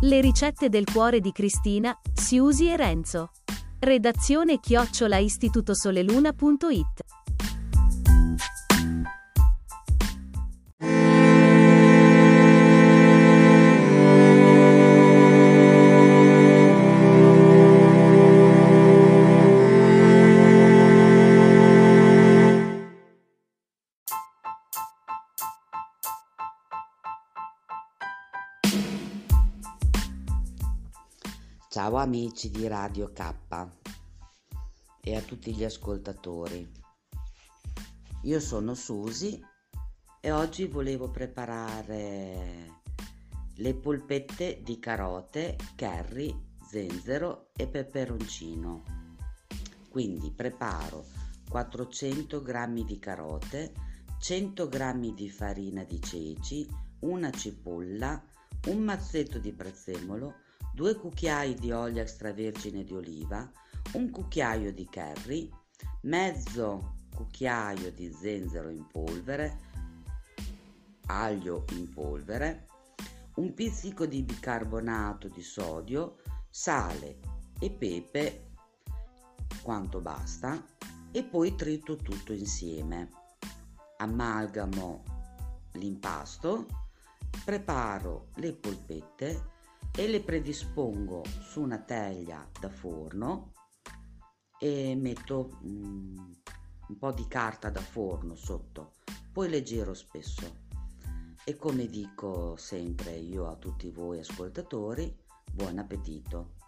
Le ricette del cuore di Cristina, Siusi e Renzo. Redazione chiocciola istitutosoleluna.it Ciao amici di Radio K e a tutti gli ascoltatori. Io sono Susi e oggi volevo preparare le polpette di carote, curry, zenzero e peperoncino. Quindi preparo 400 g di carote, 100 g di farina di ceci, una cipolla, un mazzetto di prezzemolo, 2 cucchiai di olio extravergine di oliva, un cucchiaio di curry, mezzo cucchiaio di zenzero in polvere, aglio in polvere, un pizzico di bicarbonato di sodio, sale e pepe quanto basta e poi trito tutto insieme. Amalgamo l'impasto, preparo le polpette e le predispongo su una teglia da forno e metto mm, un po' di carta da forno sotto, poi le giro spesso. E come dico sempre io a tutti voi ascoltatori, buon appetito!